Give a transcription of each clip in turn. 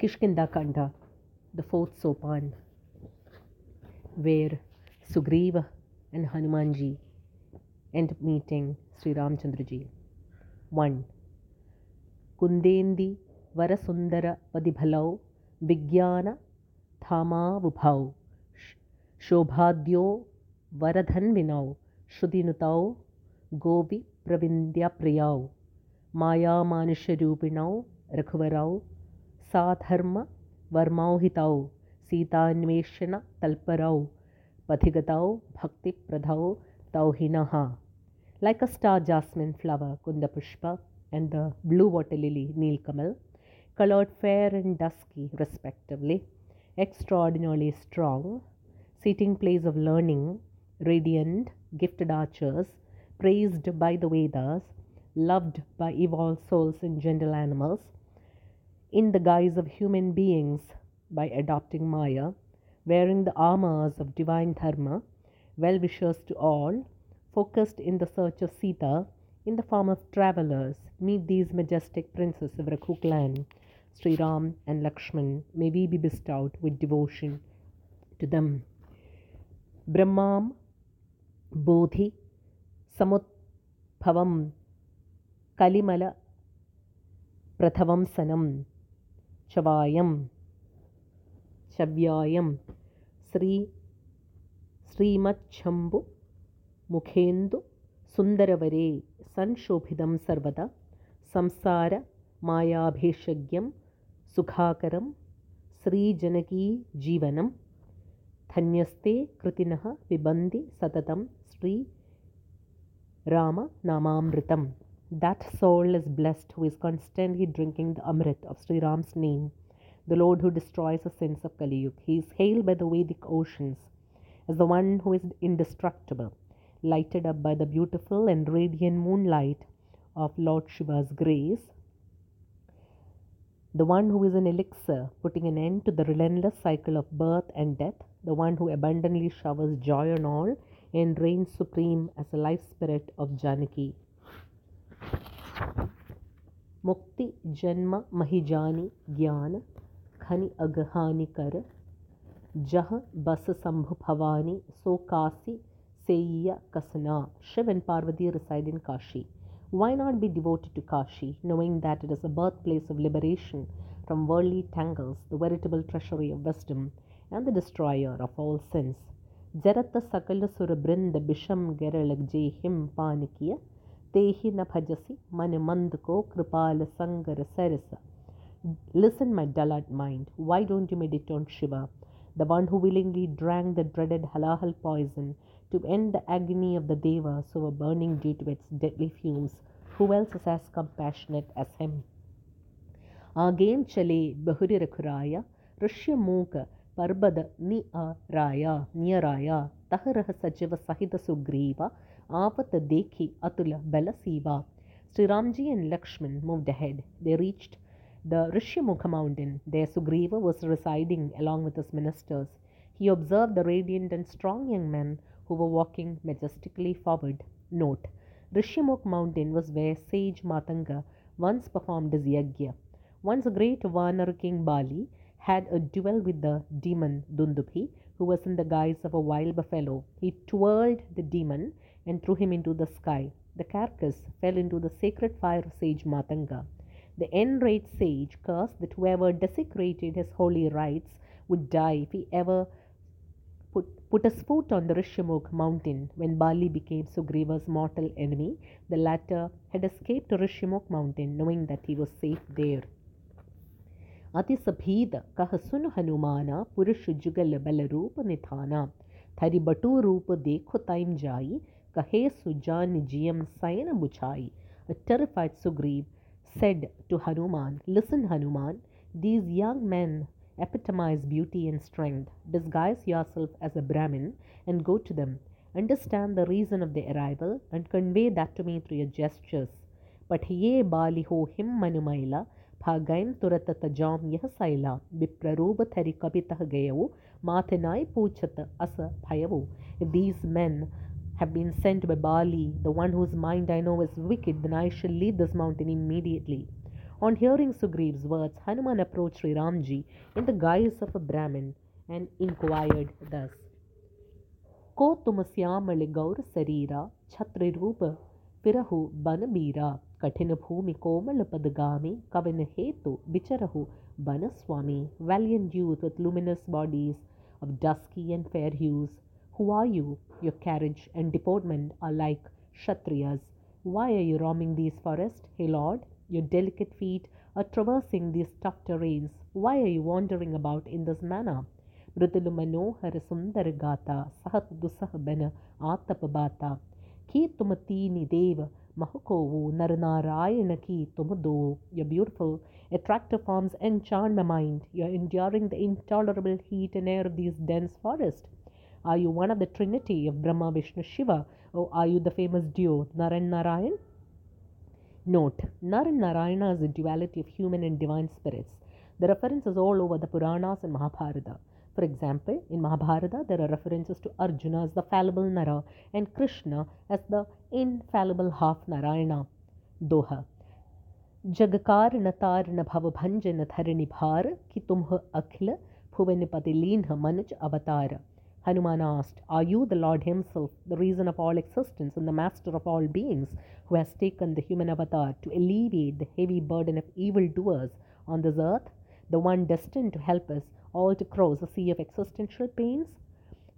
Kishkinda Kanda, the fourth sopan, where Sugriva and Hanumanji end up meeting Sri Ramchandraji. 1. Kundendi Varasundara Padibhalau Vigyana Thamavuphau Shobhadyo Varadhanvinau Shrutinutau Gopi Pravindya Priyau Maya Manusharupinau Rakhuvarau सा साधर्म वर्मोहिताओ सीतान्वेषण तल्परौ पथिगताओ भक्ति प्रधाओ तौहिन like a star jasmine flower कुंदपुष्प and the blue water lily Neel Kamal coloured fair and dusky respectively extraordinarily strong seating place of learning radiant gifted archers praised by the Vedas loved by evolved souls and gentle animals in the guise of human beings by adopting Maya, wearing the armors of divine Dharma, well wishers to all, focused in the search of Sita in the form of travelers, meet these majestic princes of Raghu clan, Sri Ram and Lakshman. May we be bestowed with devotion to them. Brahmam Bodhi Samutbhavam Kalimala Prathavam Sanam चवायं शव्यायं श्री श्रीमच्छम्भु मुखेन्दु सुन्दरवरे संशोभितं सर्वदा। संसार मायाभेषज्ञं सुखाकरं। श्रीजनकीजीवनं धन्यस्ते कृतिनः पिबन्ति सततं। श्रीरामनामामृतम् That soul is blessed who is constantly drinking the Amrit of Sri Ram's name, the Lord who destroys the sins of Kali Yuga. He is hailed by the Vedic oceans as the one who is indestructible, lighted up by the beautiful and radiant moonlight of Lord Shiva's grace, the one who is an elixir, putting an end to the relentless cycle of birth and death, the one who abundantly showers joy on all and reigns supreme as the life spirit of Janaki. Mokti, Janma, Mahijani, ಜ್ಞಾನ ಖನಿ ಅಗಹಾನಿ ಕರ Jaha, bus Sambhavani, So Kasi, Khasi ಸೇಯಿಯ Kasna Shiv and Parvati reside in Kashi. Why not be devoted to Kashi, knowing that it is a birthplace of liberation from worldly tangles, the veritable treasury of wisdom, and the destroyer of all sins? ಜರತ್ತ ಸಕಲ ಸುರಬೃಂದ ಬಿಷಂ ಗೆರಳಗ್ ಜೈ ಹಿಂ ಪಾನಕಿಯ तेहि न भजसी मन मंद भजसि मनमन्दको कृपालसङ्गरसरस listen my dullard mind why don't you meditate on Shiva the one who willingly drank the dreaded halahala poison to end the agony of the deva so a burning due to its deadly fumes who dwells is as compassionate as him again चले बहुरिरघुराय ऋष्यमूक पर्बद नि तह रह तः सहित सजीवसहितसुग्रीव Avat Dekhi Atula Balasiva. Sri Ramji and Lakshman moved ahead. They reached the Rishyamukha mountain. There Sugriva was residing along with his ministers. He observed the radiant and strong young men who were walking majestically forward. Note Rishyamukh mountain was where sage Matanga once performed his yagya. Once a great Vanar king Bali had a duel with the demon Dundubhi, who was in the guise of a wild buffalo. He twirled the demon and threw him into the sky. The carcass fell into the sacred fire of sage Matanga. The enraged sage cursed that whoever desecrated his holy rites would die if he ever put, put his foot on the Rishyamukh mountain. When Bali became Sugriva's mortal enemy, the latter had escaped to Rishyamukh mountain, knowing that he was safe there. अति सभीद कह सुन हनुमाना पुरुष जुगल बल रूप निथाना थरि बटू रूप देखो time जाई Kahe Sujan Jiyam Sayana Buchai, a terrified Sugriv, said to Hanuman, Listen, Hanuman, these young men epitomize beauty and strength. Disguise yourself as a Brahmin and go to them. Understand the reason of their arrival and convey that to me through your gestures. But ye bali ho him manumaila, भागैन तुरत तजाम यह सैला विप्ररूप थरि कपितः गयौ माथनाय पूछत अस भयवो these men have been sent by Bali, the one whose mind I know is wicked, then I shall leave this mountain immediately. On hearing Sugriv's words, Hanuman approached Sri Ramji in the guise of a Brahmin and inquired thus Ko tumasyamali gaur sarira, chatri rupa, pirahu banabira, kathinabhumi bhumi komal padagami, bicharahu, banaswami, valiant youth with luminous bodies of dusky and fair hues, who are you? Your carriage and deportment are like Kshatriyas. Why are you roaming these forests, hey lord? Your delicate feet are traversing these tough terrains. Why are you wandering about in this manner? ಮೃದುಲು ಮನೋಹರ ಸುಂದರಗಾತ ಸಹತು ದುಸಹಬನ ಆತಪಬಾತ ಕೀ ತುಮ ತೀನಿ ದೇವ ಮಹಕೋವು ನರನಾರಾಯಣ ಕೀ ತುಮ ದೋ ಯ beautiful attractive forms enchant my mind. You are enduring the intolerable heat and air of these dense forests. Are you one of the trinity of Brahma, Vishnu, Shiva? Or are you the famous duo, Naran Narayan? Note, Naran Narayana is a duality of human and divine spirits. The reference is all over the Puranas and Mahabharata. For example, in Mahabharata, there are references to Arjuna as the fallible Nara and Krishna as the infallible half Narayana. Doha. जगकारण तारण भव भंजन धरणि भार कि तुम्ह अखिल भुवनपति लीन्ह मनुज avatar. Hanuman asked, Are you the Lord Himself, the reason of all existence and the master of all beings, who has taken the human avatar to alleviate the heavy burden of evil doers on this earth, the one destined to help us all to cross a sea of existential pains?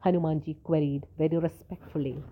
Hanumanji queried very respectfully.